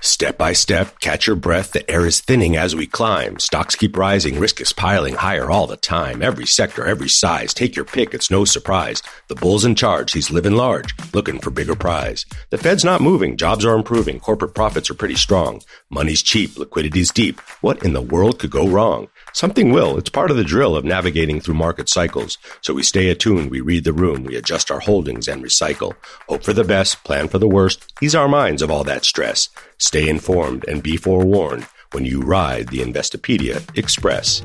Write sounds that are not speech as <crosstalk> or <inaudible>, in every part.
Step by step, catch your breath. The air is thinning as we climb. Stocks keep rising. Risk is piling higher all the time. Every sector, every size. Take your pick. It's no surprise. The bull's in charge. He's living large, looking for bigger prize. The Fed's not moving. Jobs are improving. Corporate profits are pretty strong. Money's cheap. Liquidity's deep. What in the world could go wrong? Something will. It's part of the drill of navigating through market cycles. So we stay attuned, we read the room, we adjust our holdings and recycle. Hope for the best, plan for the worst, ease our minds of all that stress. Stay informed and be forewarned when you ride the Investopedia Express.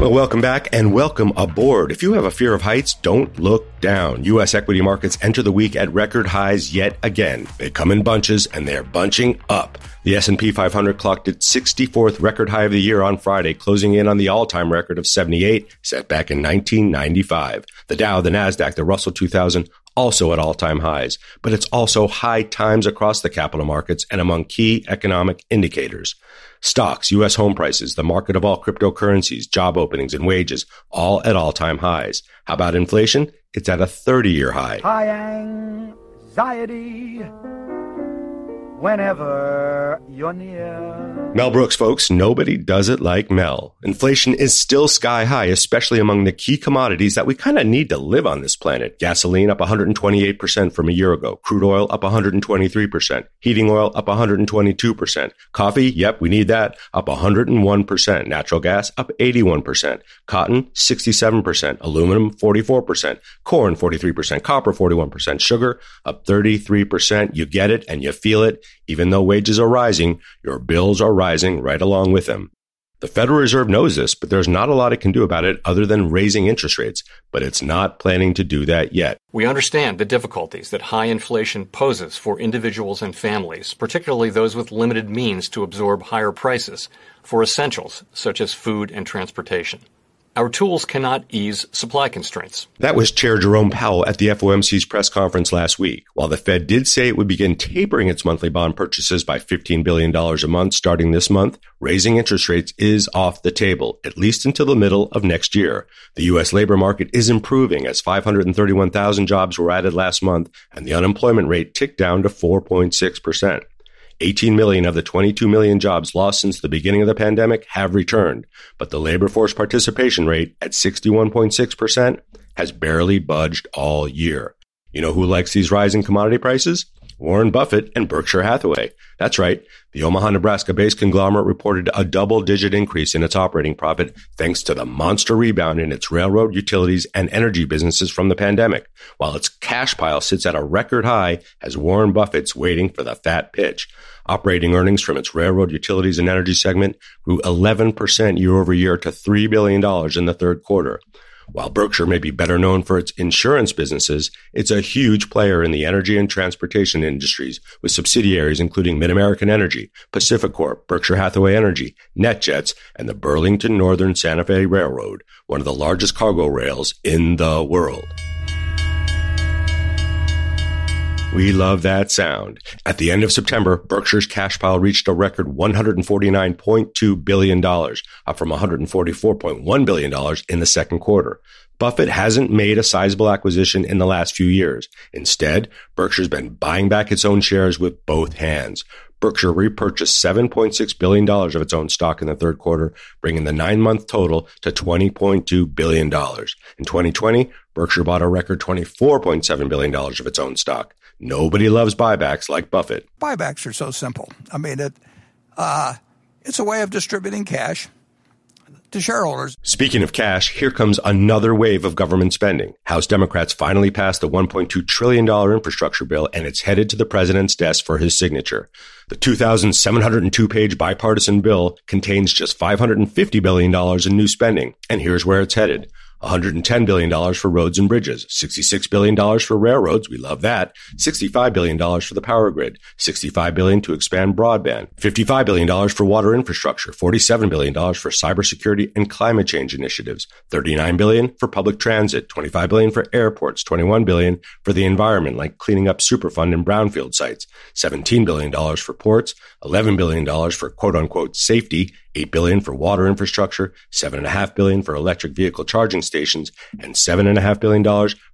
Well, welcome back and welcome aboard. If you have a fear of heights, don't look down. U.S. equity markets enter the week at record highs yet again. They come in bunches and they're bunching up. The S&P 500 clocked its 64th record high of the year on Friday, closing in on the all-time record of 78 set back in 1995. The Dow, the Nasdaq, the Russell 2000 also at all-time highs, but it's also high times across the capital markets and among key economic indicators. Stocks, U.S. home prices, the market of all cryptocurrencies, job openings, and wages, all at all time highs. How about inflation? It's at a 30 year high. High anxiety whenever you're near. Mel Brooks, folks, nobody does it like Mel. Inflation is still sky high, especially among the key commodities that we kind of need to live on this planet. Gasoline up 128% from a year ago. Crude oil up 123%. Heating oil up 122%. Coffee, yep, we need that, up 101%. Natural gas up 81%. Cotton, 67%. Aluminum, 44%. Corn, 43%. Copper, 41%. Sugar, up 33%. You get it and you feel it. Even though wages are rising, your bills are rising right along with them. The Federal Reserve knows this, but there's not a lot it can do about it other than raising interest rates, but it's not planning to do that yet. We understand the difficulties that high inflation poses for individuals and families, particularly those with limited means to absorb higher prices for essentials such as food and transportation. Our tools cannot ease supply constraints. That was Chair Jerome Powell at the FOMC's press conference last week. While the Fed did say it would begin tapering its monthly bond purchases by $15 billion a month starting this month, raising interest rates is off the table, at least until the middle of next year. The U.S. labor market is improving as 531,000 jobs were added last month and the unemployment rate ticked down to 4.6%. 18 million of the 22 million jobs lost since the beginning of the pandemic have returned, but the labor force participation rate at 61.6% has barely budged all year. You know who likes these rising commodity prices? Warren Buffett and Berkshire Hathaway. That's right. The Omaha, Nebraska based conglomerate reported a double digit increase in its operating profit thanks to the monster rebound in its railroad, utilities, and energy businesses from the pandemic, while its cash pile sits at a record high as Warren Buffett's waiting for the fat pitch. Operating earnings from its railroad, utilities, and energy segment grew 11% year over year to $3 billion in the third quarter. While Berkshire may be better known for its insurance businesses, it's a huge player in the energy and transportation industries with subsidiaries including MidAmerican Energy, PacifiCorp, Berkshire Hathaway Energy, NetJets, and the Burlington Northern Santa Fe Railroad, one of the largest cargo rails in the world. We love that sound. At the end of September, Berkshire's cash pile reached a record $149.2 billion, up from $144.1 billion in the second quarter. Buffett hasn't made a sizable acquisition in the last few years. Instead, Berkshire's been buying back its own shares with both hands. Berkshire repurchased $7.6 billion of its own stock in the third quarter, bringing the nine month total to $20.2 billion. In 2020, Berkshire bought a record $24.7 billion of its own stock. Nobody loves buybacks like Buffett. Buybacks are so simple. I mean, it, uh, it's a way of distributing cash to shareholders. Speaking of cash, here comes another wave of government spending. House Democrats finally passed the $1.2 trillion infrastructure bill, and it's headed to the president's desk for his signature. The 2,702 page bipartisan bill contains just $550 billion in new spending, and here's where it's headed. $110 billion for roads and bridges, $66 billion for railroads. We love that. $65 billion for the power grid, 65 billion to expand broadband, $55 billion for water infrastructure, $47 billion for cybersecurity and climate change initiatives, 39 billion for public transit, 25 billion for airports, 21 billion for the environment, like cleaning up Superfund and brownfield sites, $17 billion for ports, $11 billion for quote unquote safety, 8 billion for water infrastructure, 7.5 billion for electric vehicle charging stations, and $7.5 billion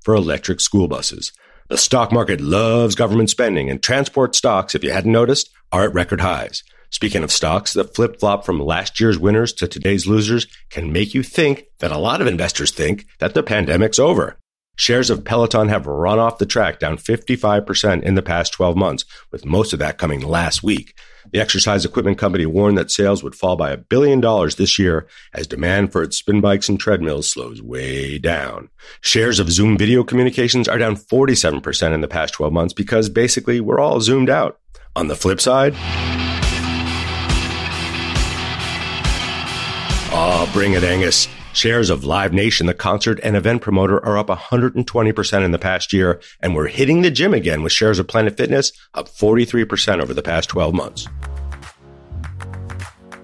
for electric school buses. The stock market loves government spending, and transport stocks, if you hadn't noticed, are at record highs. Speaking of stocks, the flip flop from last year's winners to today's losers can make you think that a lot of investors think that the pandemic's over. Shares of Peloton have run off the track down 55% in the past 12 months, with most of that coming last week. The exercise equipment company warned that sales would fall by a billion dollars this year as demand for its spin bikes and treadmills slows way down. Shares of Zoom video communications are down 47% in the past 12 months because basically we're all zoomed out. On the flip side, Oh, bring it, Angus. Shares of Live Nation, the concert and event promoter, are up 120% in the past year, and we're hitting the gym again with shares of Planet Fitness up 43% over the past 12 months.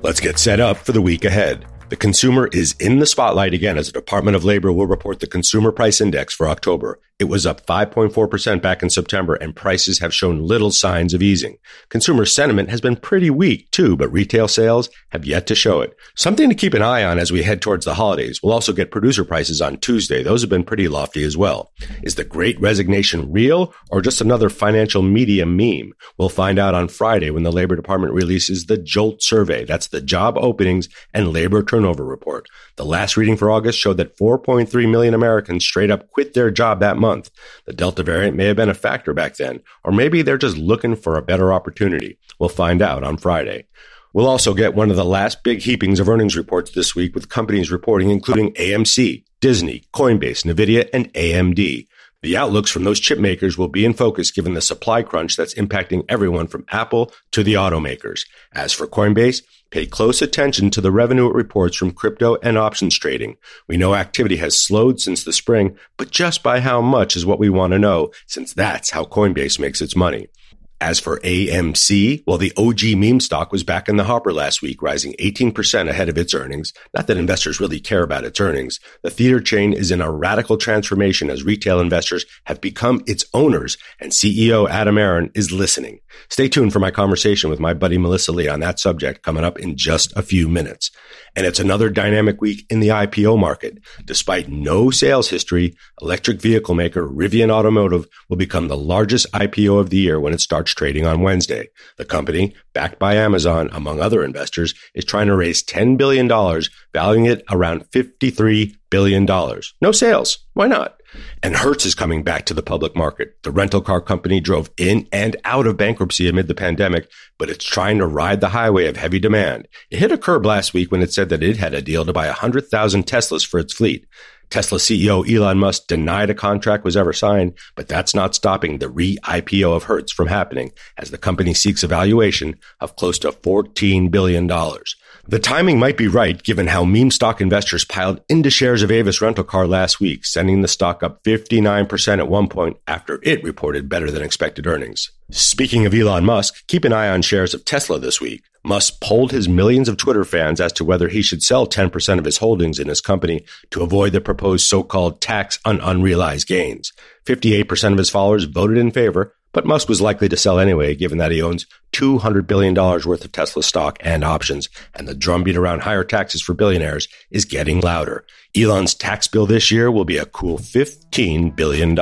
Let's get set up for the week ahead. The consumer is in the spotlight again as the Department of Labor will report the Consumer Price Index for October. It was up 5.4% back in September, and prices have shown little signs of easing. Consumer sentiment has been pretty weak, too, but retail sales have yet to show it. Something to keep an eye on as we head towards the holidays. We'll also get producer prices on Tuesday. Those have been pretty lofty as well. Is the great resignation real or just another financial media meme? We'll find out on Friday when the Labor Department releases the JOLT survey. That's the job openings and labor turnover report. The last reading for August showed that 4.3 million Americans straight up quit their job that month month. The Delta variant may have been a factor back then, or maybe they're just looking for a better opportunity. We'll find out on Friday. We'll also get one of the last big heapings of earnings reports this week with companies reporting, including AMC, Disney, Coinbase, Nvidia, and AMD. The outlooks from those chip makers will be in focus given the supply crunch that's impacting everyone from Apple to the automakers. As for Coinbase, pay close attention to the revenue it reports from crypto and options trading. We know activity has slowed since the spring, but just by how much is what we want to know, since that's how Coinbase makes its money. As for AMC, well, the OG meme stock was back in the hopper last week, rising 18% ahead of its earnings. Not that investors really care about its earnings. The theater chain is in a radical transformation as retail investors have become its owners, and CEO Adam Aron is listening. Stay tuned for my conversation with my buddy Melissa Lee on that subject coming up in just a few minutes. And it's another dynamic week in the IPO market. Despite no sales history, electric vehicle maker Rivian Automotive will become the largest IPO of the year when it starts trading on Wednesday. The company, backed by Amazon, among other investors, is trying to raise $10 billion, valuing it around $53 billion. No sales. Why not? And Hertz is coming back to the public market. The rental car company drove in and out of bankruptcy amid the pandemic, but it's trying to ride the highway of heavy demand. It hit a curb last week when it said that it had a deal to buy 100,000 Teslas for its fleet. Tesla CEO Elon Musk denied a contract was ever signed, but that's not stopping the re-IPO of Hertz from happening as the company seeks a valuation of close to $14 billion. The timing might be right given how meme stock investors piled into shares of Avis Rental Car last week, sending the stock up 59% at one point after it reported better than expected earnings. Speaking of Elon Musk, keep an eye on shares of Tesla this week. Musk polled his millions of Twitter fans as to whether he should sell 10% of his holdings in his company to avoid the proposed so-called tax on unrealized gains. 58% of his followers voted in favor, but Musk was likely to sell anyway, given that he owns $200 billion worth of Tesla stock and options, and the drumbeat around higher taxes for billionaires is getting louder. Elon's tax bill this year will be a cool $15 billion.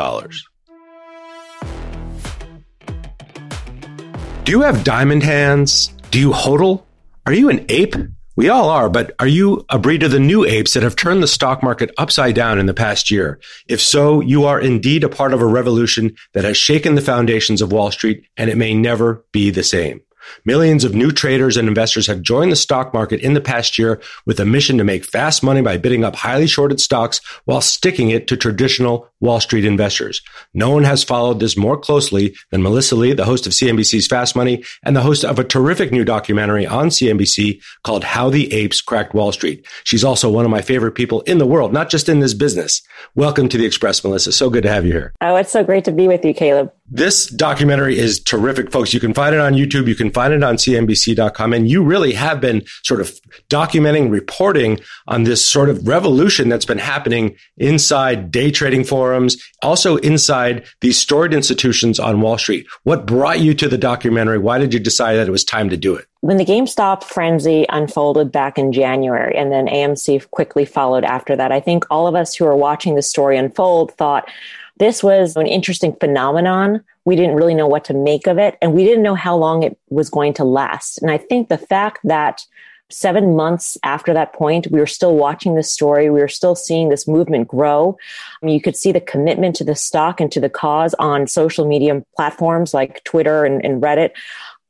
Do you have diamond hands? Do you hodl? Are you an ape? We all are, but are you a breed of the new apes that have turned the stock market upside down in the past year? If so, you are indeed a part of a revolution that has shaken the foundations of Wall Street and it may never be the same. Millions of new traders and investors have joined the stock market in the past year with a mission to make fast money by bidding up highly shorted stocks while sticking it to traditional Wall Street investors. No one has followed this more closely than Melissa Lee, the host of CNBC's Fast Money and the host of a terrific new documentary on CNBC called How the Apes Cracked Wall Street. She's also one of my favorite people in the world, not just in this business. Welcome to the Express, Melissa. So good to have you here. Oh, it's so great to be with you, Caleb. This documentary is terrific, folks. You can find it on YouTube. You can find it on CNBC.com. And you really have been sort of documenting, reporting on this sort of revolution that's been happening inside day trading forums, also inside these storied institutions on Wall Street. What brought you to the documentary? Why did you decide that it was time to do it? When the GameStop frenzy unfolded back in January and then AMC quickly followed after that, I think all of us who are watching the story unfold thought, this was an interesting phenomenon. We didn't really know what to make of it, and we didn't know how long it was going to last. And I think the fact that seven months after that point, we were still watching this story. We were still seeing this movement grow. I mean, you could see the commitment to the stock and to the cause on social media platforms like Twitter and, and Reddit.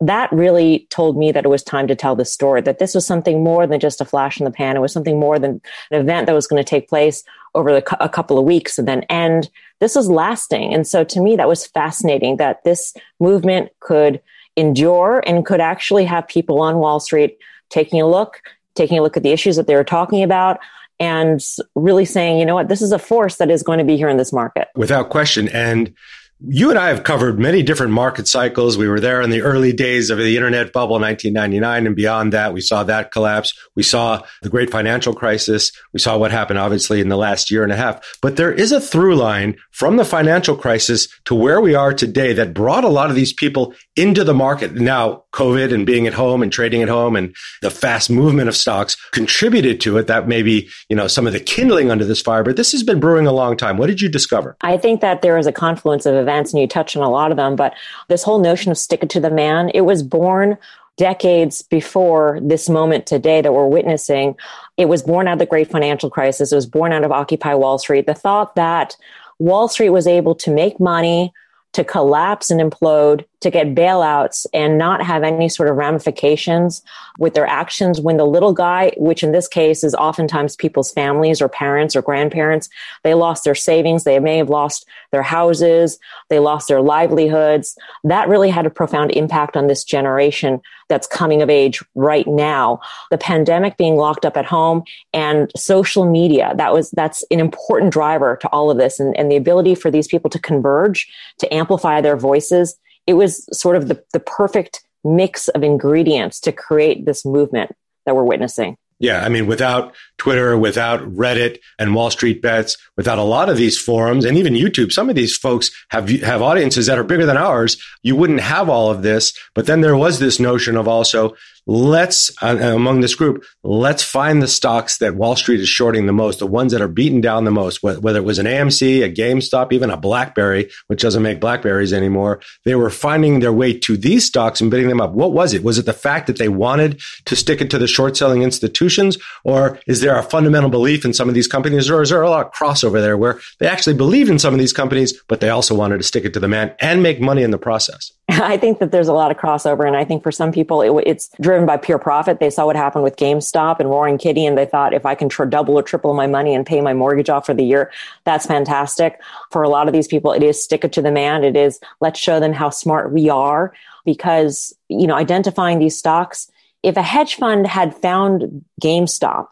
That really told me that it was time to tell the story, that this was something more than just a flash in the pan. It was something more than an event that was going to take place over the, a couple of weeks and then end. This was lasting. And so to me, that was fascinating that this movement could endure and could actually have people on Wall Street taking a look, taking a look at the issues that they were talking about, and really saying, you know what, this is a force that is going to be here in this market. Without question. And you and I have covered many different market cycles. We were there in the early days of the internet bubble, 1999, and beyond that, we saw that collapse. We saw the great financial crisis. We saw what happened, obviously, in the last year and a half. But there is a through line from the financial crisis to where we are today that brought a lot of these people into the market. Now, COVID and being at home and trading at home and the fast movement of stocks contributed to it. That maybe, you know, some of the kindling under this fire, but this has been brewing a long time. What did you discover? I think that there is a confluence of events and you touch on a lot of them, but this whole notion of stick it to the man, it was born decades before this moment today that we're witnessing. It was born out of the great financial crisis. It was born out of Occupy Wall Street. The thought that Wall Street was able to make money to collapse and implode, to get bailouts and not have any sort of ramifications with their actions when the little guy, which in this case is oftentimes people's families or parents or grandparents, they lost their savings. They may have lost their houses. They lost their livelihoods. That really had a profound impact on this generation that's coming of age right now. The pandemic being locked up at home and social media, that was, that's an important driver to all of this and, and the ability for these people to converge, to amplify their voices. It was sort of the, the perfect mix of ingredients to create this movement that we're witnessing. Yeah, I mean, without Twitter, without Reddit and Wall Street Bets, without a lot of these forums and even YouTube, some of these folks have have audiences that are bigger than ours. You wouldn't have all of this. But then there was this notion of also let's uh, among this group let's find the stocks that wall street is shorting the most the ones that are beaten down the most whether it was an amc a gamestop even a blackberry which doesn't make blackberries anymore. They were finding their way to these stocks and bidding them up. What was it? Was it the fact that they wanted to stick it to the short selling institutions or is there a fundamental belief in some of these companies or is there a lot of crossover there where they actually believed in some of these companies but they also wanted to stick it to the man and make money in the process <laughs> i think that there's a lot of crossover and i think for some people it, it's driven by pure profit. They saw what happened with GameStop and Roaring Kitty, and they thought if I can tr- double or triple my money and pay my mortgage off for the year, that's fantastic. For a lot of these people, it is stick it to the man. It is let's show them how smart we are because, you know, identifying these stocks, if a hedge fund had found GameStop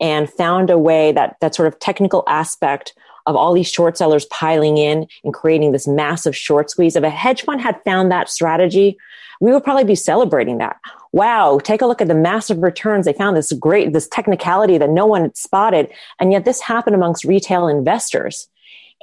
and found a way that that sort of technical aspect of all these short sellers piling in and creating this massive short squeeze. If a hedge fund had found that strategy, we would probably be celebrating that. Wow, take a look at the massive returns. They found this great, this technicality that no one had spotted. And yet this happened amongst retail investors.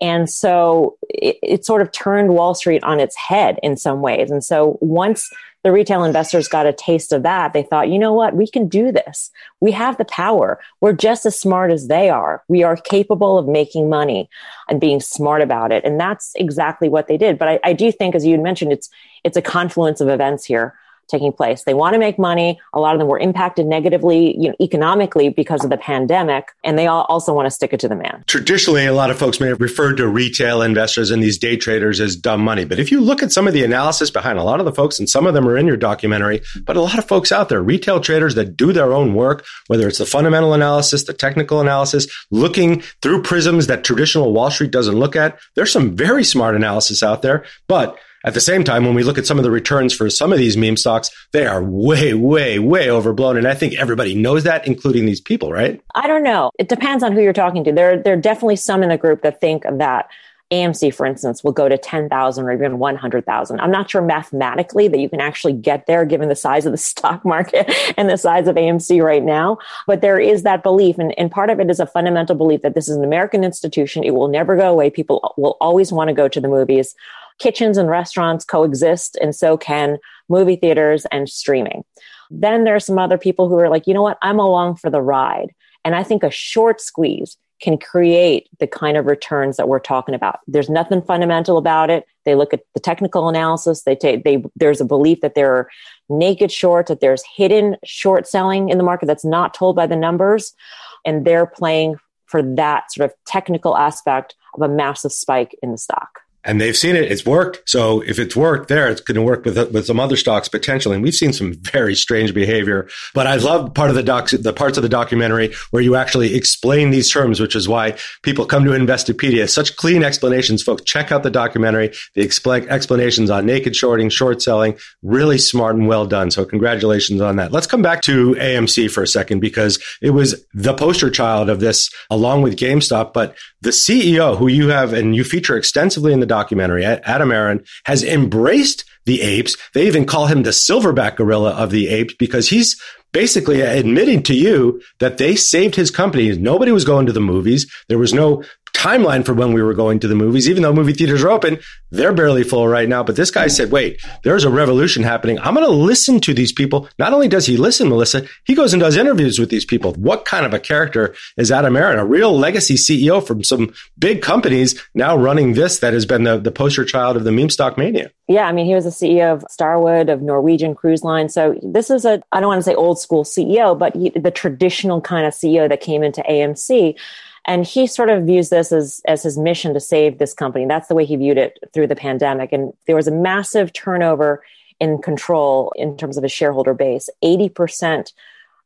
And so it, it, sort of turned Wall Street on its head in some ways. And so once the retail investors got a taste of that, they thought, you know what? We can do this. We have the power. We're just as smart as they are. We are capable of making money and being smart about it. And that's exactly what they did. But I, I do think, as you mentioned, it's, it's a confluence of events here taking place. They want to make money. A lot of them were impacted negatively, you know, economically because of the pandemic, and they all also want to stick it to the man. Traditionally, a lot of folks may have referred to retail investors and these day traders as dumb money. But if you look at some of the analysis behind a lot of the folks, and some of them are in your documentary, but a lot of folks out there, retail traders that do their own work, whether it's the fundamental analysis, the technical analysis, looking through prisms that traditional Wall Street doesn't look at, there's some very smart analysis out there, but at the same time, when we look at some of the returns for some of these meme stocks, they are way, way, way overblown. And I think everybody knows that, including these people, right? I don't know. It depends on who you're talking to. There, there are definitely some in the group that think that AMC, for instance, will go to 10,000 or even 100,000. I'm not sure mathematically that you can actually get there given the size of the <laughs> stock market and the size of AMC right now. But there is that belief. And, and part of it is a fundamental belief that this is an American institution. It will never go away. People will always want to go to the movies kitchens and restaurants coexist, and so can movie theaters and streaming. Then there are some other people who are like, you know what, I'm along for the ride. And I think a short squeeze can create the kind of returns that we're talking about. There's nothing fundamental about it. They look at the technical analysis. They take they there's a belief that there are naked shorts, that there's hidden short selling in the market that's not told by the numbers, and they're playing for that sort of technical aspect of a massive spike in the stock and they've seen it. It's worked. So if it's worked there, it's going to work with with some other stocks potentially. And we've seen some very strange behavior. But I love part of the docs, the parts of the documentary where you actually explain these terms, which is why people come to Investopedia. Such clean explanations, folks. Check out the documentary. The expl- explanations on naked shorting, short selling, really smart and well done. So congratulations on that. Let's come back to AMC for a second because it was the poster child of this, along with GameStop. But the CEO, who you have and you feature extensively in the documentary, Adam Aron has embraced the apes. They even call him the silverback gorilla of the apes because he's basically admitting to you that they saved his company. Nobody was going to the movies. There was no timeline for when we were going to the movies, even though movie theaters are open, they're barely full right now. But this guy said, wait, there's a revolution happening. I'm going to listen to these people. Not only does he listen, Melissa, he goes and does interviews with these people. What kind of a character is Adam Aron? A real legacy CEO from some big companies now running this that has been the, the poster child of the meme stock mania. Yeah, I mean, he was the CEO of Starwood, of Norwegian Cruise Line. So this is a, I don't want to say old school CEO, but he, the traditional kind of CEO that came into AMC. And he sort of views this as, as his mission to save this company. That's the way he viewed it through the pandemic. And there was a massive turnover in control in terms of his shareholder base. 80%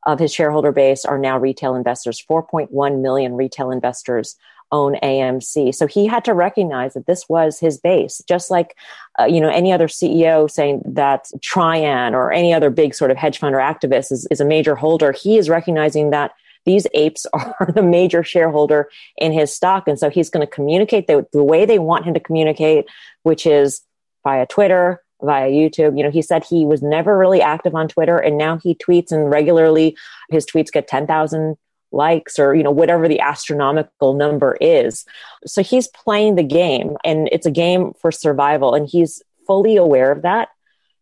of his shareholder base are now retail investors. 4.1 million retail investors own AMC. So he had to recognize that this was his base, just like uh, you know any other CEO saying that Trian or any other big sort of hedge fund or activist is, is a major holder. He is recognizing that these apes <laughs> are the major shareholder in his stock. And so he's going to communicate the, the way they want him to communicate, which is via Twitter, via YouTube. You know, he said he was never really active on Twitter and now he tweets and regularly his tweets get 10,000 likes or, you know, whatever the astronomical number is. So he's playing the game and it's a game for survival and he's fully aware of that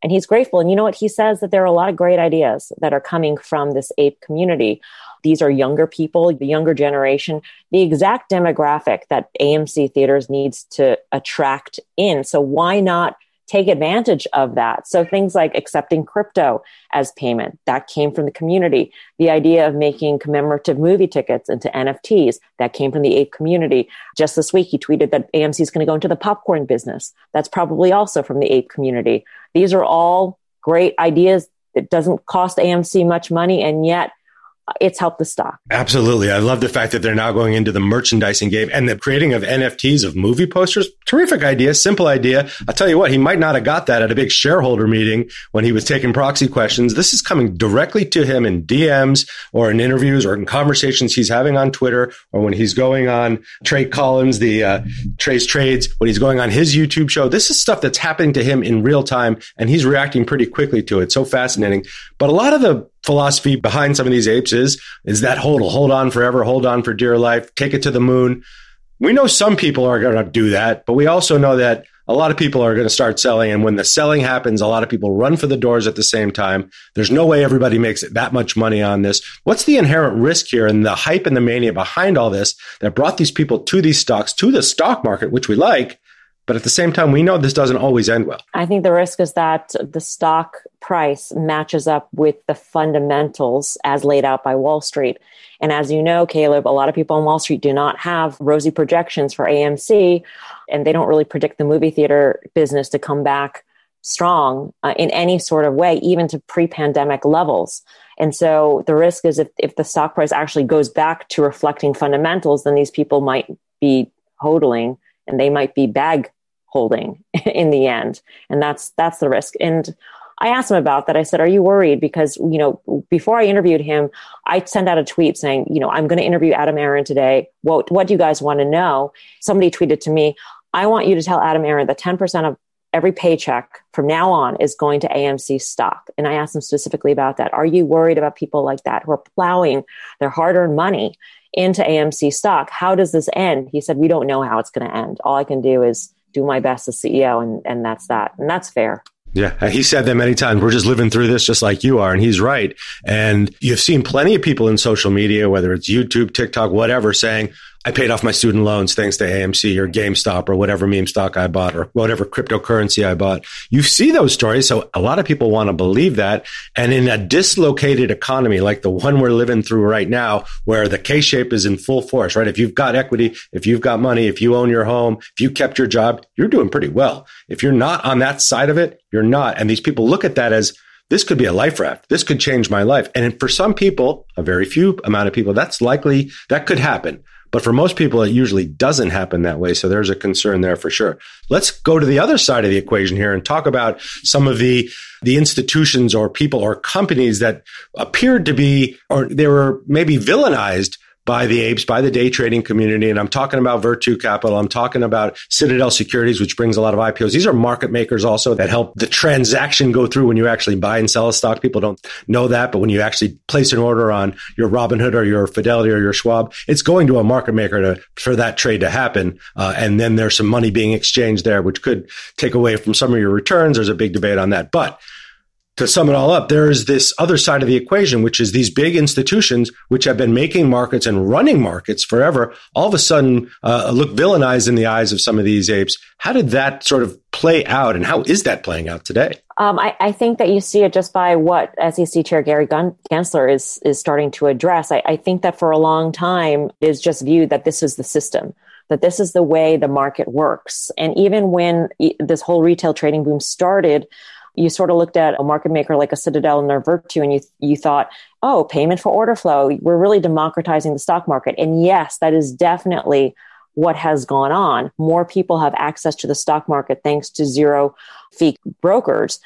and he's grateful. And you know what? He says that there are a lot of great ideas that are coming from this ape community. These are younger people, the younger generation, the exact demographic that AMC theaters needs to attract in. So why not take advantage of that? So things like accepting crypto as payment, that came from the community. The idea of making commemorative movie tickets into NFTs, that came from the ape community. Just this week, he tweeted that AMC is going to go into the popcorn business. That's probably also from the ape community. These are all great ideas. It doesn't cost AMC much money, and yet it's helped the stock. Absolutely. I love the fact that they're now going into the merchandising game and the creating of NFTs of movie posters. Terrific idea, simple idea. I'll tell you what, he might not have got that at a big shareholder meeting when he was taking proxy questions. This is coming directly to him in DMs or in interviews or in conversations he's having on Twitter or when he's going on Trey Collins, the uh, Trey's Trades, when he's going on his YouTube show. This is stuff that's happening to him in real time and he's reacting pretty quickly to it. So fascinating. But a lot of the philosophy behind some of these apes is is that hold hold on forever, hold on for dear life, take it to the moon. We know some people are going to do that, but we also know that a lot of people are going to start selling. And when the selling happens, a lot of people run for the doors at the same time. There's no way everybody makes that much money on this. What's the inherent risk here and the hype and the mania behind all this that brought these people to these stocks, to the stock market, which we like, but at the same time, we know this doesn't always end well. I think the risk is that the stock price matches up with the fundamentals as laid out by Wall Street. And as you know, Caleb, a lot of people on Wall Street do not have rosy projections for AMC, and they don't really predict the movie theater business to come back strong uh, in any sort of way, even to pre pandemic levels. And so the risk is if, if the stock price actually goes back to reflecting fundamentals, then these people might be hodling and they might be bag holding <laughs> in the end. And that's, that's the risk. And I asked him about that. I said, are you worried? Because, you know, before I interviewed him, I sent out a tweet saying, you know, I'm going to interview Adam Aron today. What, what do you guys want to know? Somebody tweeted to me, I want you to tell Adam Aron that 10% of every paycheck from now on is going to AMC stock. And I asked him specifically about that. Are you worried about people like that who are plowing their hard earned money into AMC stock? How does this end? He said, we don't know how it's going to end. All I can do is do my best as CEO, and, and that's that. And that's fair. Yeah, he said that many times. We're just living through this just like you are. And he's right. And you've seen plenty of people in social media, whether it's YouTube, TikTok, whatever, saying, I paid off my student loans thanks to AMC or GameStop or whatever meme stock I bought or whatever cryptocurrency I bought. You see those stories. So a lot of people want to believe that. And in a dislocated economy like the one we're living through right now, where the K shape is in full force, right? If you've got equity, if you've got money, if you own your home, if you kept your job, you're doing pretty well. If you're not on that side of it, you're not. And these people look at that as this could be a life raft. This could change my life. And for some people, a very few amount of people, that's likely, that could happen. But for most people, it usually doesn't happen that way. So there's a concern there for sure. Let's go to the other side of the equation here and talk about some of the, the institutions or people or companies that appeared to be, or they were maybe villainized by the apes, by the day trading community. And I'm talking about Virtu Capital. I'm talking about Citadel Securities, which brings a lot of IPOs. These are market makers also that help the transaction go through when you actually buy and sell a stock. People don't know that, but when you actually place an order on your Robinhood or your Fidelity or your Schwab, it's going to a market maker to, for that trade to happen. Uh, and then there's some money being exchanged there, which could take away from some of your returns. There's a big debate on that, but to sum it all up, there is this other side of the equation, which is these big institutions which have been making markets and running markets forever, all of a sudden uh, look villainized in the eyes of some of these apes. How did that sort of play out, and how is that playing out today? Um, I, I, think that you see it just by what SEC Chair Gary Gensler is is starting to address. I, I think that for a long time is just viewed that this is the system that this is the way the market works. And even when this whole retail trading boom started, you sort of looked at a market maker like a Citadel and their Virtu, and you you thought, oh, payment for order flow. We're really democratizing the stock market, and yes, that is definitely what has gone on. More people have access to the stock market thanks to zero fee brokers.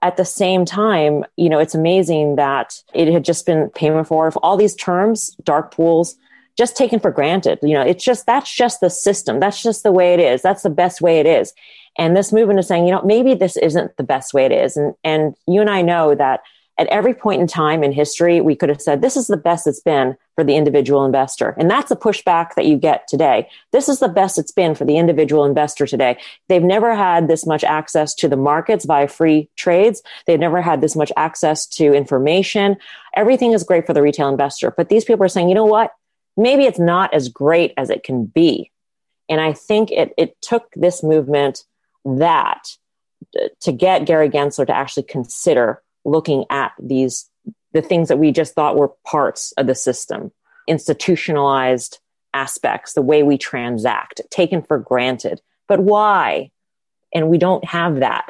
At the same time, you know, it's amazing that it had just been payment for. All these terms, dark pools, just taken for granted. You know, it's just that's just the system. That's just the way it is. That's the best way it is. And this movement is saying, you know, maybe this isn't the best way it is. And and you and I know that at every point in time in history, we could have said, this is the best it's been for the individual investor. And that's a pushback that you get today. This is the best it's been for the individual investor today. They've never had this much access to the markets via free trades. They've never had this much access to information. Everything is great for the retail investor. But these people are saying, you know what? Maybe it's not as great as it can be. And I think it, it took this movement that uh, to get Gary Gensler to actually consider looking at these the things that we just thought were parts of the system, institutionalized aspects, the way we transact, taken for granted. But why? And we don't have that.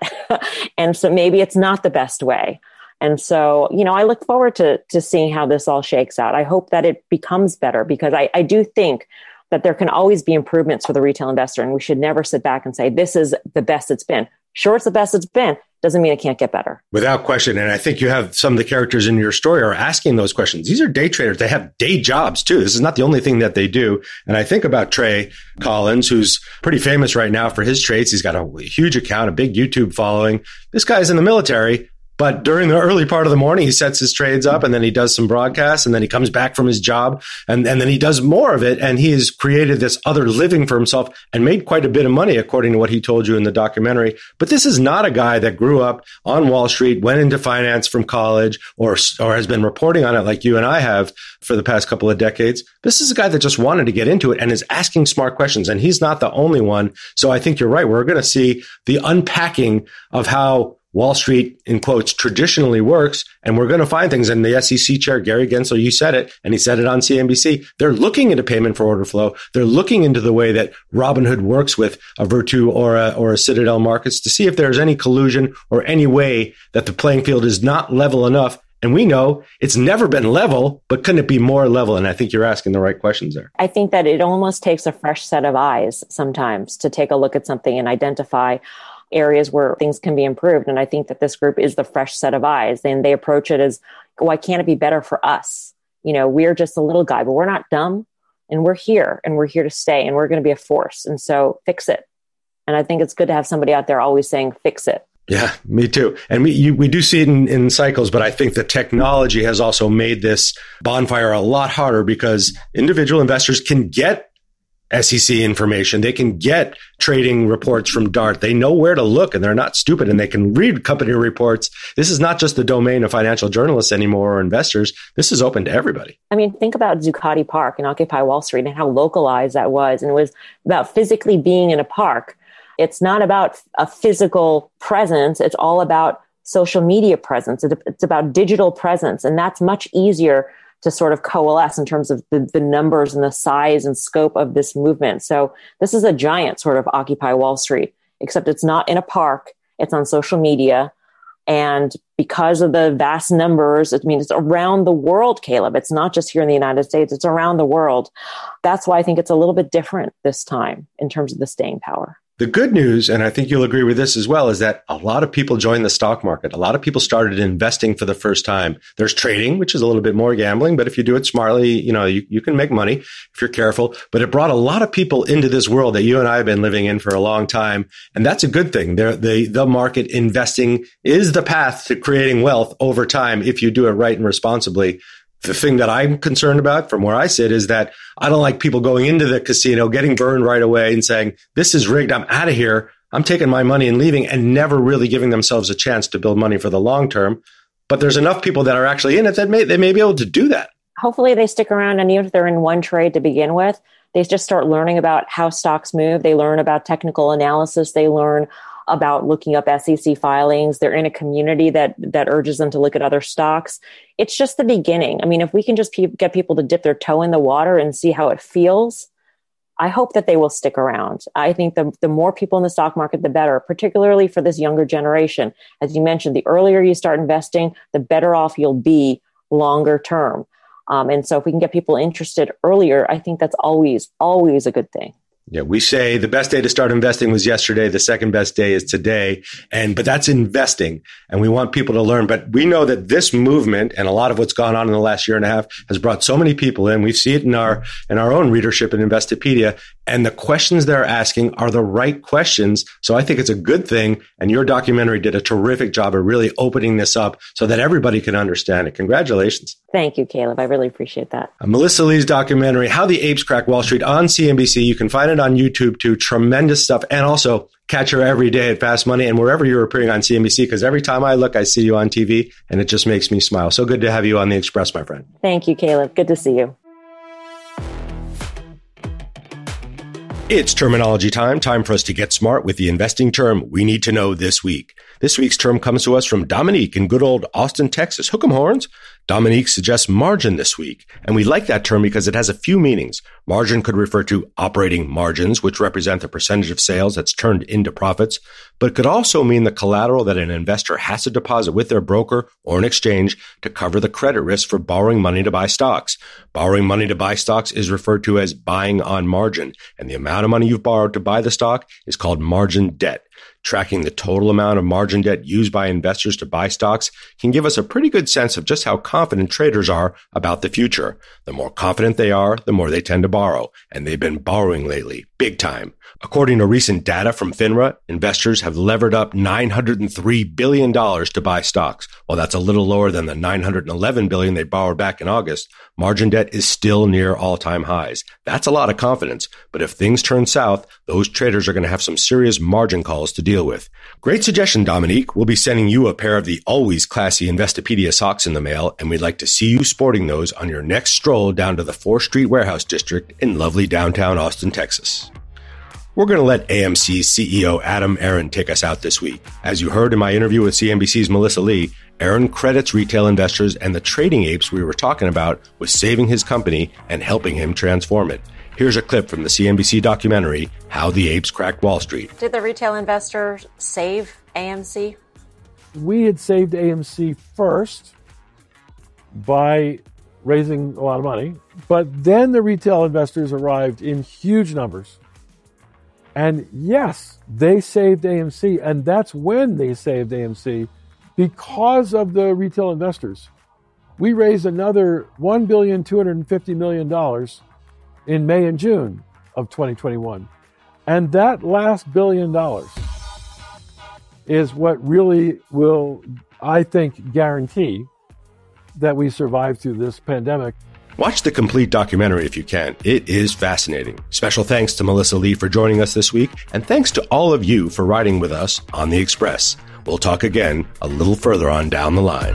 <laughs> and so maybe it's not the best way. And so, you know, I look forward to, to seeing how this all shakes out. I hope that it becomes better because I, I do think that there can always be improvements for the retail investor. And we should never sit back and say, this is the best it's been. Sure, it's the best it's been. Doesn't mean it can't get better. Without question. And I think you have some of the characters in your story are asking those questions. These are day traders. They have day jobs too. This is not the only thing that they do. And I think about Trey Collins, who's pretty famous right now for his trades. He's got a huge account, a big YouTube following. This guy's in the military but during the early part of the morning, he sets his trades up and then he does some broadcasts and then he comes back from his job and, and then he does more of it. And he has created this other living for himself and made quite a bit of money, according to what he told you in the documentary. But this is not a guy that grew up on Wall Street, went into finance from college or, or has been reporting on it like you and I have for the past couple of decades. This is a guy that just wanted to get into it and is asking smart questions. And he's not the only one. So I think you're right. We're going to see the unpacking of how Wall Street, in quotes, traditionally works. And we're going to find things. And the SEC chair, Gary Gensler, you said it, and he said it on CNBC. They're looking into payment for order flow. They're looking into the way that Robinhood works with a Virtu or a, or a Citadel markets to see if there's any collusion or any way that the playing field is not level enough and we know it's never been level, but couldn't it be more level? And I think you're asking the right questions there. I think that it almost takes a fresh set of eyes sometimes to take a look at something and identify areas where things can be improved. And I think that this group is the fresh set of eyes and they approach it as, why can't it be better for us? You know, we're just a little guy, but we're not dumb and we're here and we're here to stay and we're going to be a force. And so fix it. And I think it's good to have somebody out there always saying, fix it. Yeah, me too. And we you, we do see it in, in cycles, but I think the technology has also made this bonfire a lot harder because individual investors can get SEC information. They can get trading reports from DART. They know where to look and they're not stupid and they can read company reports. This is not just the domain of financial journalists anymore or investors. This is open to everybody. I mean, think about Zuccotti Park and Occupy Wall Street and how localized that was. And it was about physically being in a park. It's not about a physical presence. It's all about social media presence. It's about digital presence. And that's much easier to sort of coalesce in terms of the, the numbers and the size and scope of this movement. So this is a giant sort of Occupy Wall Street, except it's not in a park. It's on social media. And because of the vast numbers, I mean, it's around the world, Caleb. It's not just here in the United States, it's around the world. That's why I think it's a little bit different this time in terms of the staying power. The good news, and I think you'll agree with this as well, is that a lot of people joined the stock market. A lot of people started investing for the first time. There's trading, which is a little bit more gambling, but if you do it smartly, you know, you, you can make money if you're careful. But it brought a lot of people into this world that you and I have been living in for a long time. And that's a good thing. The, the, the market investing is the path to creating wealth over time if you do it right and responsibly the thing that I'm concerned about from where I sit is that I don't like people going into the casino, getting burned right away and saying, this is rigged. I'm out of here. I'm taking my money and leaving and never really giving themselves a chance to build money for the long term. But there's enough people that are actually in it that may, they may be able to do that. Hopefully they stick around and even if they're in one trade to begin with, they just start learning about how stocks move. They learn about technical analysis. They learn about looking up SEC filings. They're in a community that that urges them to look at other stocks. It's just the beginning. I mean, if we can just pe- get people to dip their toe in the water and see how it feels, I hope that they will stick around. I think the, the more people in the stock market, the better, particularly for this younger generation. As you mentioned, the earlier you start investing, the better off you'll be longer term. Um, and so if we can get people interested earlier, I think that's always, always a good thing. Yeah, we say the best day to start investing was yesterday. The second best day is today. And, but that's investing and we want people to learn. But we know that this movement and a lot of what's gone on in the last year and a half has brought so many people in. We see it in our, in our own readership in Investopedia and the questions they're asking are the right questions. So I think it's a good thing. And your documentary did a terrific job of really opening this up so that everybody can understand it. Congratulations. Thank you, Caleb. I really appreciate that. Uh, Melissa Lee's documentary, How the Apes Crack Wall Street on CNBC. You can find it on YouTube too. Tremendous stuff. And also catch her every day at Fast Money and wherever you're appearing on CNBC, because every time I look, I see you on TV and it just makes me smile. So good to have you on the Express, my friend. Thank you, Caleb. Good to see you. It's terminology time. Time for us to get smart with the investing term we need to know this week. This week's term comes to us from Dominique in good old Austin, Texas. Hook 'em horns. Dominique suggests margin this week, and we like that term because it has a few meanings. Margin could refer to operating margins, which represent the percentage of sales that's turned into profits, but could also mean the collateral that an investor has to deposit with their broker or an exchange to cover the credit risk for borrowing money to buy stocks. Borrowing money to buy stocks is referred to as buying on margin, and the amount of money you've borrowed to buy the stock is called margin debt. Tracking the total amount of margin debt used by investors to buy stocks can give us a pretty good sense of just how confident traders are about the future. The more confident they are, the more they tend to borrow, and they've been borrowing lately, big time. According to recent data from FINRA, investors have levered up $903 billion to buy stocks. While that's a little lower than the 911 billion they borrowed back in August, margin debt is still near all-time highs. That's a lot of confidence, but if things turn south, those traders are going to have some serious margin calls to deal with. Great suggestion, Dominique. We'll be sending you a pair of the always classy Investopedia socks in the mail, and we'd like to see you sporting those on your next stroll down to the 4th Street Warehouse District in lovely downtown Austin, Texas. We're going to let AMC CEO Adam Aron take us out this week. As you heard in my interview with CNBC's Melissa Lee, Aron credits retail investors and the trading apes we were talking about with saving his company and helping him transform it. Here's a clip from the CNBC documentary, How the Apes Cracked Wall Street. Did the retail investors save AMC? We had saved AMC first by raising a lot of money, but then the retail investors arrived in huge numbers and yes, they saved AMC, and that's when they saved AMC because of the retail investors. We raised another $1,250 million in May and June of 2021. And that last billion dollars is what really will, I think, guarantee that we survive through this pandemic Watch the complete documentary if you can. It is fascinating. Special thanks to Melissa Lee for joining us this week, and thanks to all of you for riding with us on the Express. We'll talk again a little further on down the line.